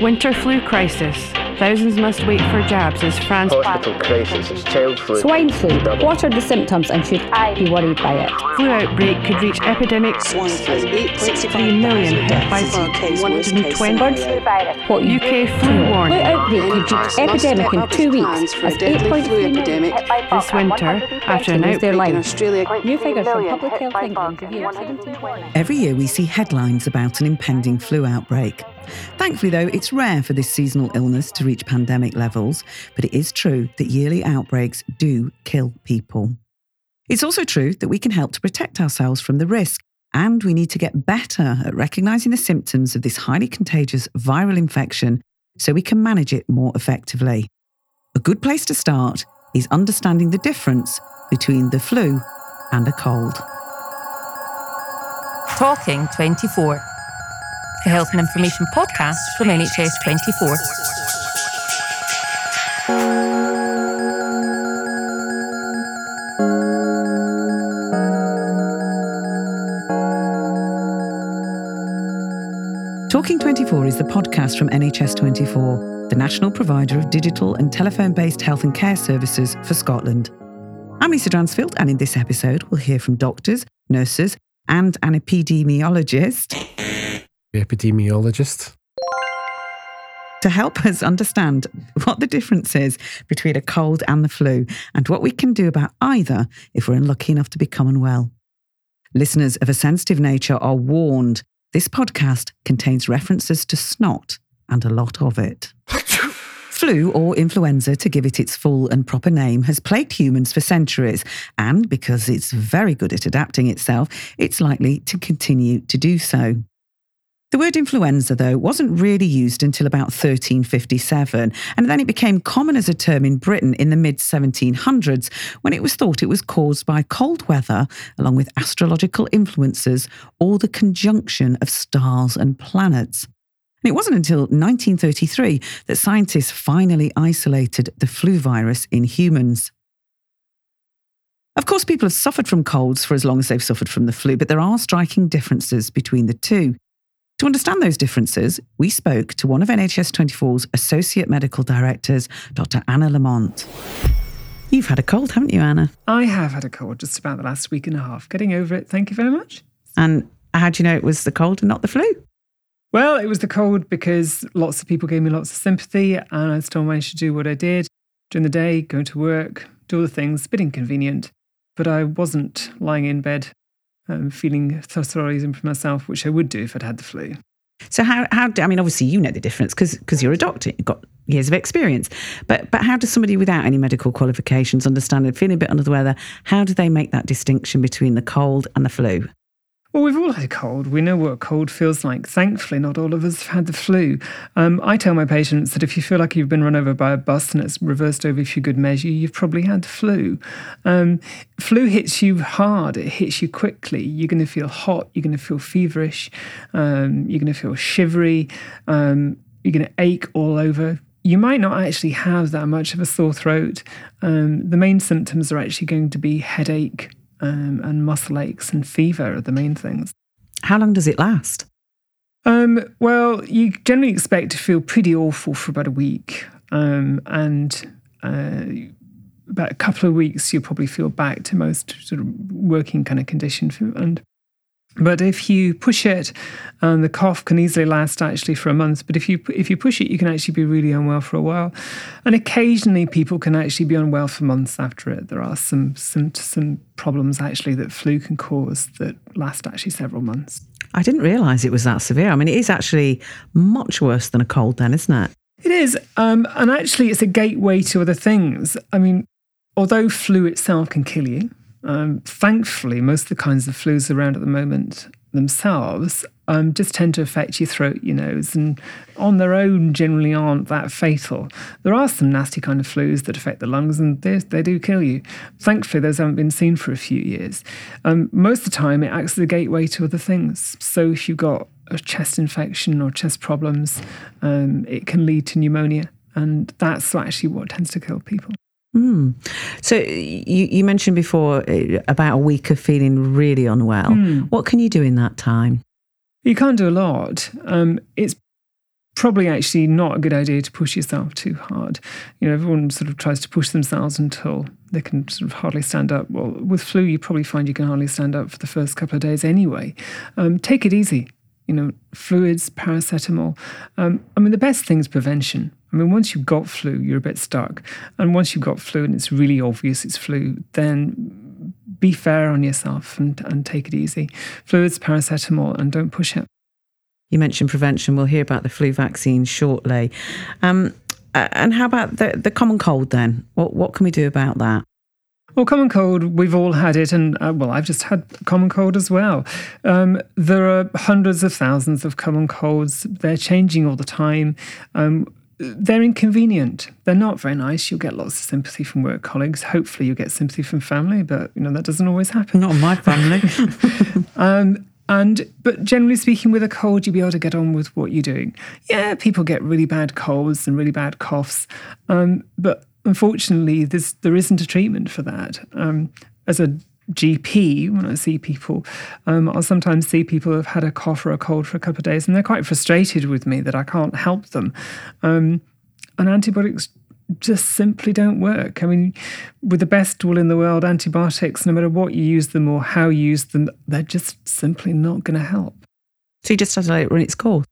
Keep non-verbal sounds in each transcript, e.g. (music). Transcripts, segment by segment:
Winter flu crisis. Thousands must wait for jabs as France. Hospital crisis is child flu. Swine flu. What are the symptoms and should I be worried by it? Flu outbreak could reach epidemic. Swine flu. 8.3 million hit by UK 120. Bird flu virus. What UK flu warning. Flu outbreak could reach epidemic in two weeks as deadly 8.3 epidemic This winter, after an outbreak in. Australia. New figures from Public Health England Every year we see headlines about an impending flu outbreak. Thankfully, though, it's rare for this seasonal illness to reach pandemic levels, but it is true that yearly outbreaks do kill people. It's also true that we can help to protect ourselves from the risk, and we need to get better at recognising the symptoms of this highly contagious viral infection so we can manage it more effectively. A good place to start is understanding the difference between the flu and a cold. Talking 24. A health and information podcast from NHS 24. Talking 24 is the podcast from NHS 24, the national provider of digital and telephone based health and care services for Scotland. I'm Lisa Dransfield, and in this episode, we'll hear from doctors, nurses, and an epidemiologist The epidemiologist. to help us understand what the difference is between a cold and the flu and what we can do about either if we're unlucky enough to become unwell. Listeners of a sensitive nature are warned this podcast contains references to snot and a lot of it. (laughs) Flu, or influenza to give it its full and proper name, has plagued humans for centuries, and because it's very good at adapting itself, it's likely to continue to do so. The word influenza, though, wasn't really used until about 1357, and then it became common as a term in Britain in the mid 1700s when it was thought it was caused by cold weather, along with astrological influences or the conjunction of stars and planets. And it wasn't until 1933 that scientists finally isolated the flu virus in humans. Of course, people have suffered from colds for as long as they've suffered from the flu, but there are striking differences between the two. To understand those differences, we spoke to one of NHS 24's Associate Medical Directors, Dr. Anna Lamont. You've had a cold, haven't you, Anna? I have had a cold just about the last week and a half. Getting over it, thank you very much. And how do you know it was the cold and not the flu? Well, it was the cold because lots of people gave me lots of sympathy and I still managed to do what I did during the day, go to work, do all the things, a bit inconvenient. But I wasn't lying in bed um, feeling sorry for myself, which I would do if I'd had the flu. So how how do, I mean obviously you know the difference because you're a doctor you've got years of experience. But but how does somebody without any medical qualifications understand it feeling a bit under the weather? How do they make that distinction between the cold and the flu Well, we've all had a cold. We know what a cold feels like. Thankfully, not all of us have had the flu. Um, I tell my patients that if you feel like you've been run over by a bus and it's reversed over for good measure, you've probably had the flu. Um, flu hits you hard. It hits you quickly. You're going to feel hot. You're going to feel feverish. Um, you're going to feel shivery. Um, you're going to ache all over. You might not actually have that much of a sore throat. Um, the main symptoms are actually going to be headache, um, and muscle aches and fever are the main things. how long does it last Um, well, you generally expect to feel pretty awful for about a week, um, and uh, about a couple of weeks, you'll probably feel back to most sort of working kind of condition. And but if you push it, um, the cough can easily last actually for a month. But if you if you push it, you can actually be really unwell for a while, and occasionally people can actually be unwell for months after it. There are some some some problems actually that flu can cause that last actually several months. i didn't realize it was that severe i mean it is actually much worse than a cold then isn't it It is. Um, and actually, it's a gateway to other things. I mean, although flu itself can kill you, um, thankfully, most of the kinds of flus around at the moment themselves um, just tend to affect your throat, your nose, and on their own generally aren't that fatal. There are some nasty kind of flus that affect the lungs, and they, they do kill you. Thankfully, those haven't been seen for a few years. Um, most of the time, it acts as a gateway to other things. So if you've got a chest infection or chest problems, um, it can lead to pneumonia. And that's actually what tends to kill people. Hmm. So you, you mentioned before uh, about a week of feeling really unwell. What can you do in that time? You can't do a lot. Um, it's probably actually not a good idea to push yourself too hard. You know, everyone sort of tries to push themselves until they can sort of hardly stand up. Well, with flu, you probably find you can hardly stand up for the first couple of days anyway. Um, take it easy. You know, fluids, paracetamol. Um, I mean, the best thing is prevention. I mean, once you've got flu, you're a bit stuck. And once you've got flu and it's really obvious it's flu, then be fair on yourself and, and take it easy. Fluids, paracetamol, and don't push it. You mentioned prevention. We'll hear about the flu vaccine shortly. Um, and how about the, the common cold then? What, what can we do about that? Well, common cold, we've all had it, and uh, well, I've just had common cold as well. Um, there are hundreds of thousands of common colds. They're changing all the time. Um, they're inconvenient. They're not very nice. You'll get lots of sympathy from work colleagues. Hopefully, you'll get sympathy from family, but you know that doesn't always happen. Not my family. (laughs) (laughs) um, and but generally speaking, with a cold, you'll be able to get on with what you're doing. Yeah, people get really bad colds and really bad coughs, um, but unfortunately, there's, there isn't a treatment for that. Um, as a GP, when I see people, um, I'll sometimes see people who've had a cough or a cold for a couple of days, and they're quite frustrated with me that I can't help them. Um, and antibiotics just simply don't work. I mean, with the best will in the world, antibiotics, no matter what you use them or how you use them, they're just simply not going to help. So you just have to let it run its course?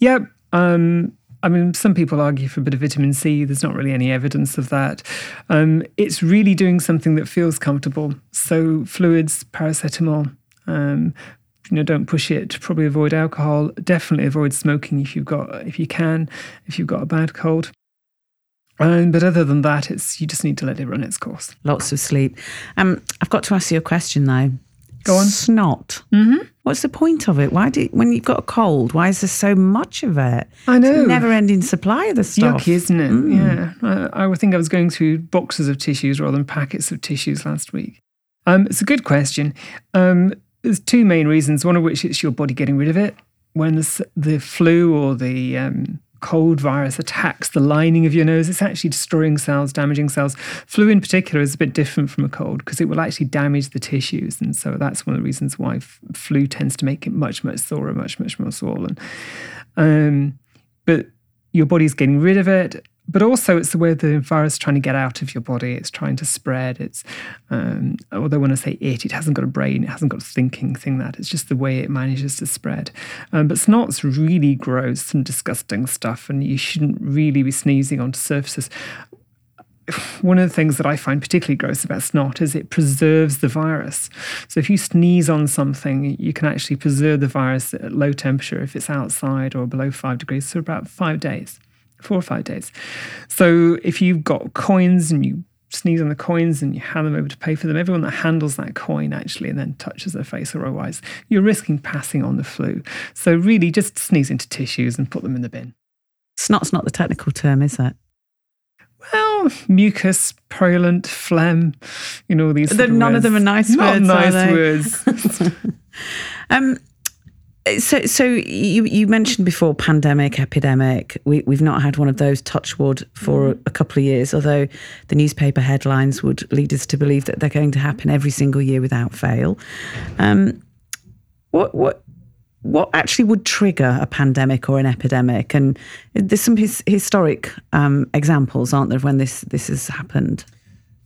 Yep. Um, I mean, some people argue for a bit of vitamin C. There's not really any evidence of that. Um, it's really doing something that feels comfortable. So fluids, paracetamol. Um, you know, don't push it. Probably avoid alcohol. Definitely avoid smoking if you've got, if you can, if you've got a bad cold. Um, but other than that, it's you just need to let it run its course. Lots of sleep. Um, I've got to ask you a question though. Go on. Snot. Mm-hmm. What's the point of it? Why do when you've got a cold? Why is there so much of it? I know. never-ending supply of the stuff. Yucky, isn't it? Mm. Yeah. I, I think I was going through boxes of tissues rather than packets of tissues last week. Um, it's a good question. Um, there's two main reasons. One of which is your body getting rid of it when the, the flu or the um, cold virus attacks the lining of your nose, it's actually destroying cells, damaging cells. Flu, in particular, is a bit different from a cold because it will actually damage the tissues. And so that's one of the reasons why f- flu tends to make it much, much sorer, much, much more swollen. Um, but your body's getting rid of it but also it's the way the virus is trying to get out of your body. It's trying to spread. It's um, although when I say it, it hasn't got a brain. It hasn't got a thinking thing. That it's just the way it manages to spread. Um, but snot's really gross and disgusting stuff, and you shouldn't really be sneezing onto surfaces. One of the things that I find particularly gross about snot is it preserves the virus. So if you sneeze on something, you can actually preserve the virus at low temperature if it's outside or below five degrees for about five days four or five days. So if you've got coins and you sneeze on the coins and you hand them over to pay for them, everyone that handles that coin actually and then touches their face or otherwise, you're risking passing on the flu. So really just sneeze into tissues and put them in the bin. Snot's not the technical term, is it? Well, mucus, purulent, phlegm, you know, these. none of them are nice not words. nice words. (laughs) (laughs) (laughs) um, so, so you, you mentioned before pandemic, epidemic. We, we've not had one of those touch wood for a couple of years, although the newspaper headlines would lead us to believe that they're going to happen every single year without fail. Um, what, what, what actually would trigger a pandemic or an epidemic? And there's some his, historic um, examples, aren't there, when this, this has happened?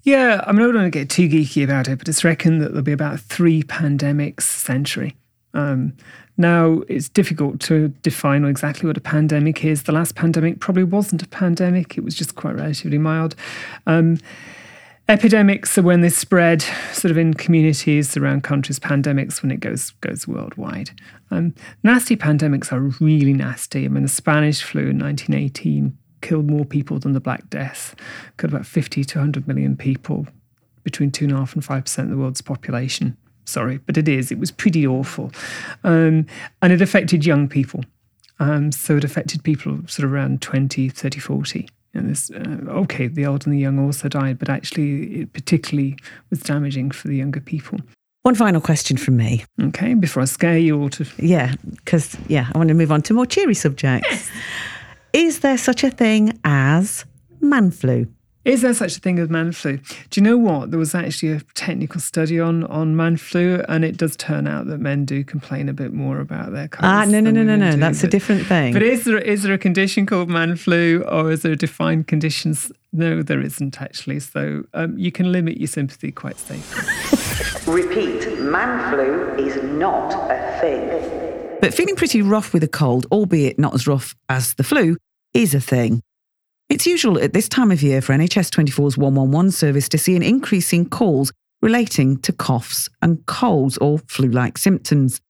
Yeah, I mean, I don't want to get too geeky about it, but it's reckoned that there'll be about three pandemics a century. Um, now, it's difficult to define exactly what a pandemic is. The last pandemic probably wasn't a pandemic, it was just quite relatively mild. Um, epidemics are when they spread sort of in communities around countries, pandemics when it goes, goes worldwide. Um, nasty pandemics are really nasty. I mean, the Spanish flu in 1918 killed more people than the Black Death, killed about 50 to 100 million people, between 2.5 and 5% of the world's population sorry, but it is. It was pretty awful. Um, and it affected young people. Um, so it affected people sort of around 20, 30, 40. And this, uh, okay, the old and the young also died, but actually, it particularly was damaging for the younger people. One final question from me. Okay, before I scare you all to. Yeah, because, yeah, I want to move on to more cheery subjects. Yes. Is there such a thing as man flu? Is there such a thing as man flu? Do you know what? There was actually a technical study on on man flu, and it does turn out that men do complain a bit more about their colds. Ah, no, no, no, no, no. do, That's a different thing. But is there is there a condition called man flu, or is there defined conditions? No, there isn't actually. So um, you can limit your sympathy quite safely. (laughs) Repeat, man flu is not a thing. But feeling pretty rough with a cold, albeit not as rough as the flu, is a thing. It's usual at this time of year for NHS 24's 111 service to see an increase in calls relating to coughs and colds or flu like symptoms.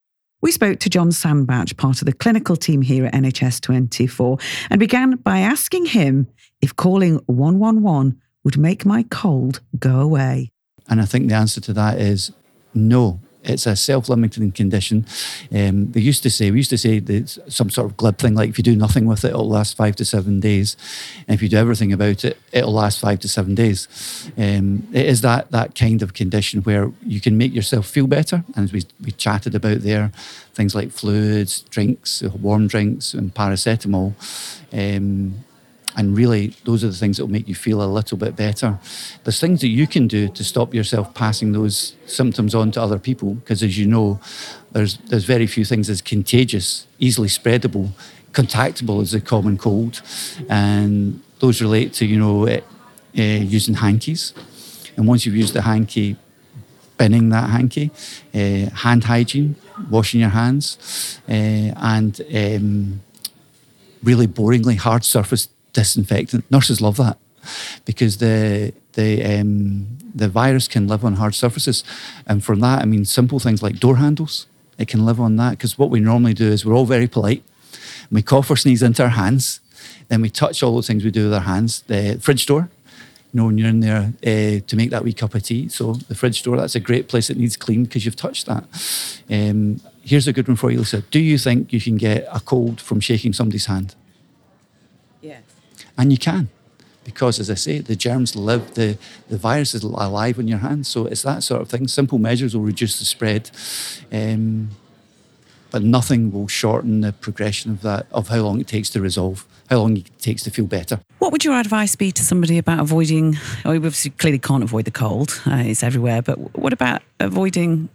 We spoke to John Sandbatch, part of the clinical team here at NHS 24, and began by asking him if calling 111 would make my cold go away. And I think the answer to that is no. It's a self-limiting condition. Um, they used to say, we used to say some sort of glib thing, like if you do nothing with it, it'll last five to seven days. And if you do everything about it, it'll last five to seven days. Um, it is that that kind of condition where you can make yourself feel better. And as we, we chatted about there, things like fluids, drinks, warm drinks, and paracetamol. Um, and really, those are the things that will make you feel a little bit better. There's things that you can do to stop yourself passing those symptoms on to other people, because as you know, there's there's very few things as contagious, easily spreadable, contactable as the common cold, and those relate to you know eh, using hankies, and once you've used the hanky, binning that hanky, uh, hand hygiene, washing your hands, uh, and um, really boringly hard surface disinfectant. Nurses love that because the the um, the virus can live on hard surfaces, and from that I mean simple things like door handles. It can live on that because what we normally do is we're all very polite. We cough or sneeze into our hands, then we touch all those things we do with our hands. The fridge door, you know, when you're in there uh, to make that wee cup of tea. So the fridge door, that's a great place that needs cleaned because you've touched that. Um, here's a good one for you, Lisa. Do you think you can get a cold from shaking somebody's hand? And you can. Because, as I say, the germs live, the, the virus is alive in your hands. So it's that sort of thing. Simple measures will reduce the spread. Um, but nothing will shorten the progression of that, of how long it takes to resolve, how long it takes to feel better. What would your advice be to somebody about avoiding? Oh, we obviously clearly can't avoid the cold; uh, it's everywhere. But what about avoiding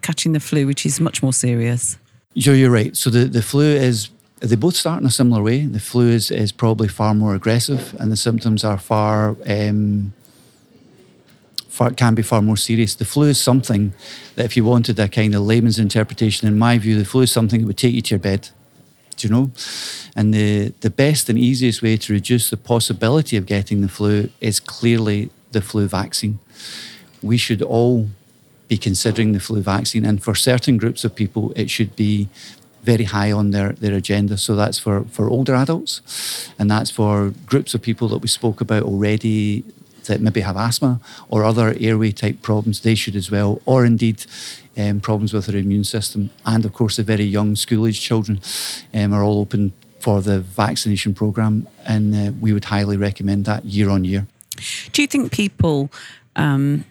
catching the flu, which is much more serious? You're, you're right. So the, the flu is, they both start in a similar way. The flu is, is probably far more aggressive and the symptoms are far, um, far, can be far more serious. The flu is something that if you wanted a kind of layman's interpretation, in my view, the flu is something that would take you to your bed. Do you know? And the, the best and easiest way to reduce the possibility of getting the flu is clearly the flu vaccine. We should all be considering the flu vaccine. And for certain groups of people, it should be very high on their, their agenda. So that's for, for older adults, and that's for groups of people that we spoke about already that maybe have asthma or other airway type problems. They should as well, or indeed um, problems with their immune system. And of course, the very young school age children um, are all open for the vaccination programme, and uh, we would highly recommend that year on year. Do you think people um,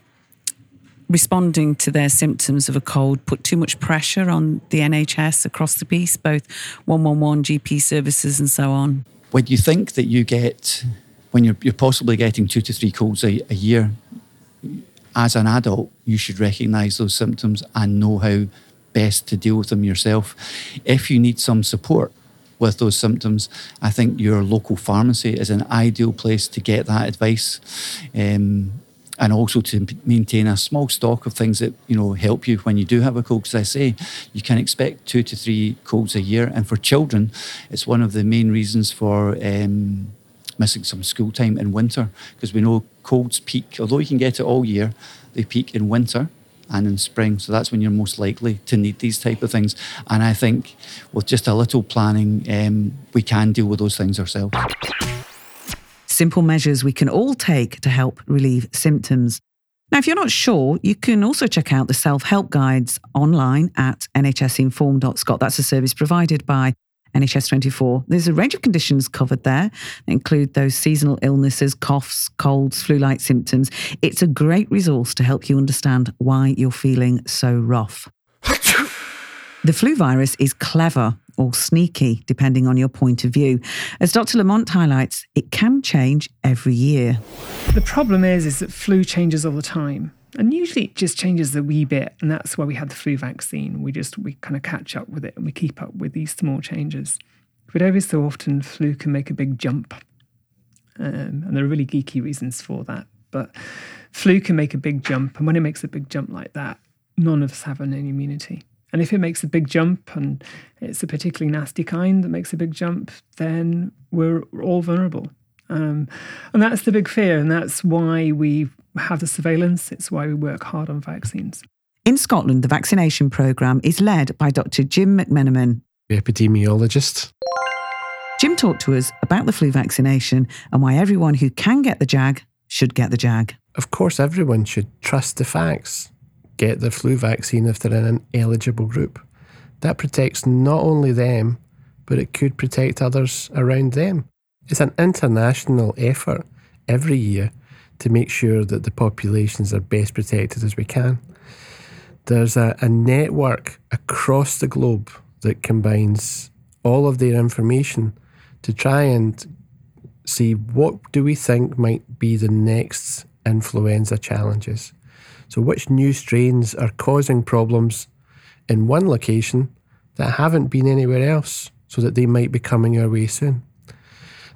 responding to their symptoms of a cold put too much pressure on the NHS across the piece, both 111, GP services, and so on? When you think that you get, when you're, you're possibly getting two to three colds a, a year, as an adult, you should recognise those symptoms and know how best to deal with them yourself. If you need some support with those symptoms, I think your local pharmacy is an ideal place to get that advice. Um, and also to maintain a small stock of things that you know help you when you do have a cold. Because I say you can expect two to three colds a year, and for children, it's one of the main reasons for um, missing some school time in winter because we know colds peak. Although you can get it all year, they peak in winter and in spring. So that's when you're most likely to need these type of things. And I think with just a little planning, um, we can deal with those things ourselves. Simple measures we can all take to help relieve symptoms. Now, if you're not sure, you can also check out the self help guides online at nhsinform.scot. That's a service provided by NHS 24. There's a range of conditions covered there, that include those seasonal illnesses, coughs, colds, flu like symptoms. It's a great resource to help you understand why you're feeling so rough. (laughs) The flu virus is clever. Or sneaky, depending on your point of view. As Dr. Lamont highlights, it can change every year. The problem is, is that flu changes all the time. And usually it just changes a wee bit. And that's why we had the flu vaccine. We just, we kind of catch up with it and we keep up with these small changes. But every so often, flu can make a big jump. Um, and there are really geeky reasons for that. But flu can make a big jump. And when it makes a big jump like that, none of us have any immunity. And if it makes a big jump and it's a particularly nasty kind that makes a big jump, then we're all vulnerable. Um, and that's the big fear. And that's why we have the surveillance. It's why we work hard on vaccines. In Scotland, the vaccination programme is led by Dr. Jim McMenamin, the epidemiologist. Jim talked to us about the flu vaccination and why everyone who can get the jag should get the jag. Of course, everyone should trust the facts. Get the flu vaccine if they're in an eligible group. That protects not only them, but it could protect others around them. It's an international effort every year to make sure that the populations are best protected as we can. There's a, a network across the globe that combines all of their information to try and see what do we think might be the next influenza challenges. So which new strains are causing problems in one location that haven't been anywhere else so that they might be coming our way soon.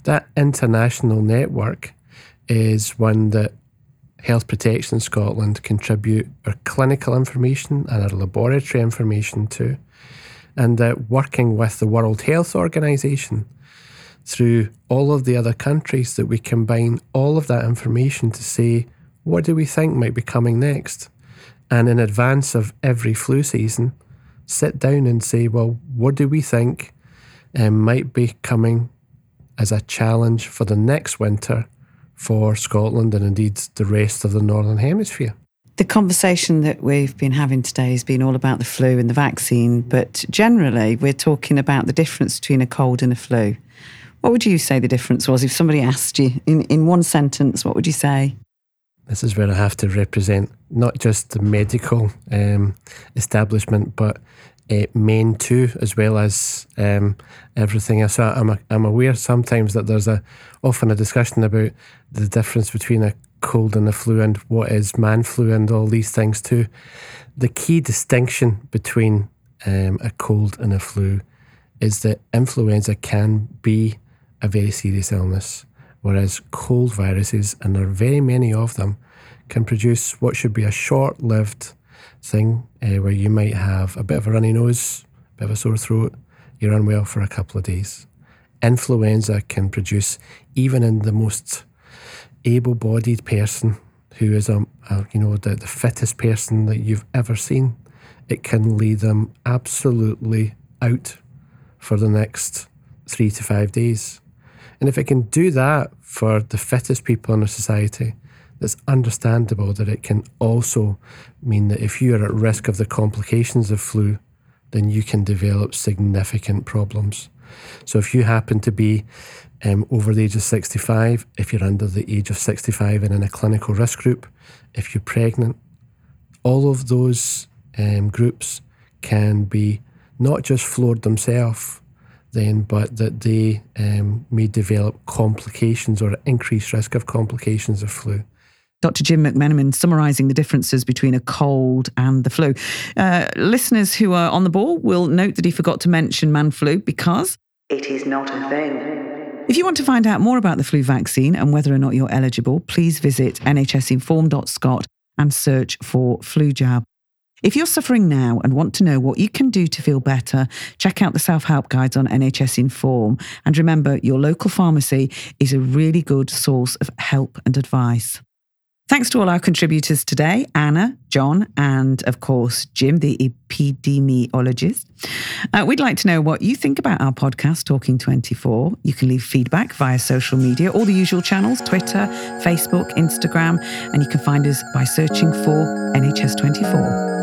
That international network is one that Health Protection Scotland contribute our clinical information and our laboratory information to, and that working with the World Health Organization through all of the other countries that we combine all of that information to say what do we think might be coming next, and in advance of every flu season, sit down and say, well, what do we think um, might be coming as a challenge for the next winter for Scotland and indeed the rest of the Northern Hemisphere. The conversation that we've been having today has been all about the flu and the vaccine, but generally we're talking about the difference between a cold and a flu. What would you say the difference was if somebody asked you in, in one sentence, what would you say? This is where I have to represent not just the medical um, establishment, but uh, too, as well as um, everything else. So I'm, I'm aware sometimes that there's a often a discussion about the difference between a cold and a flu and what is man flu and all these things too. The key distinction between um, a cold and a flu is that influenza can be a very serious illness, whereas cold viruses, and there are very many of them, can produce what should be a short lived thing uh, where you might have a bit of a runny nose, a bit of a sore throat, you're unwell for a couple of days. Influenza can produce, even in the most able bodied person who is a, a, you know the, the fittest person that you've ever seen, it can lead them absolutely out for the next three to five days. And if it can do that for the fittest people in a society, it's understandable that it can also mean that if you are at risk of the complications of flu, then you can develop significant problems. So if you happen to be um, over the age of 65, if you're under the age of 65 and in a clinical risk group, if you're pregnant, all of those um, groups can be not just floored themselves, then, but that they um, may develop complications or increased risk of complications of flu. Dr. Jim McMenamin summarising the differences between a cold and the flu. Uh, listeners who are on the ball will note that he forgot to mention man flu because it is not a thing. If you want to find out more about the flu vaccine and whether or not you're eligible, please visit nhsinform.scot and search for flu jab. If you're suffering now and want to know what you can do to feel better, check out the self help guides on NHS Inform. And remember, your local pharmacy is a really good source of help and advice. Thanks to all our contributors today Anna, John, and of course, Jim, the epidemiologist. Uh, we'd like to know what you think about our podcast, Talking 24. You can leave feedback via social media, all the usual channels Twitter, Facebook, Instagram, and you can find us by searching for NHS 24.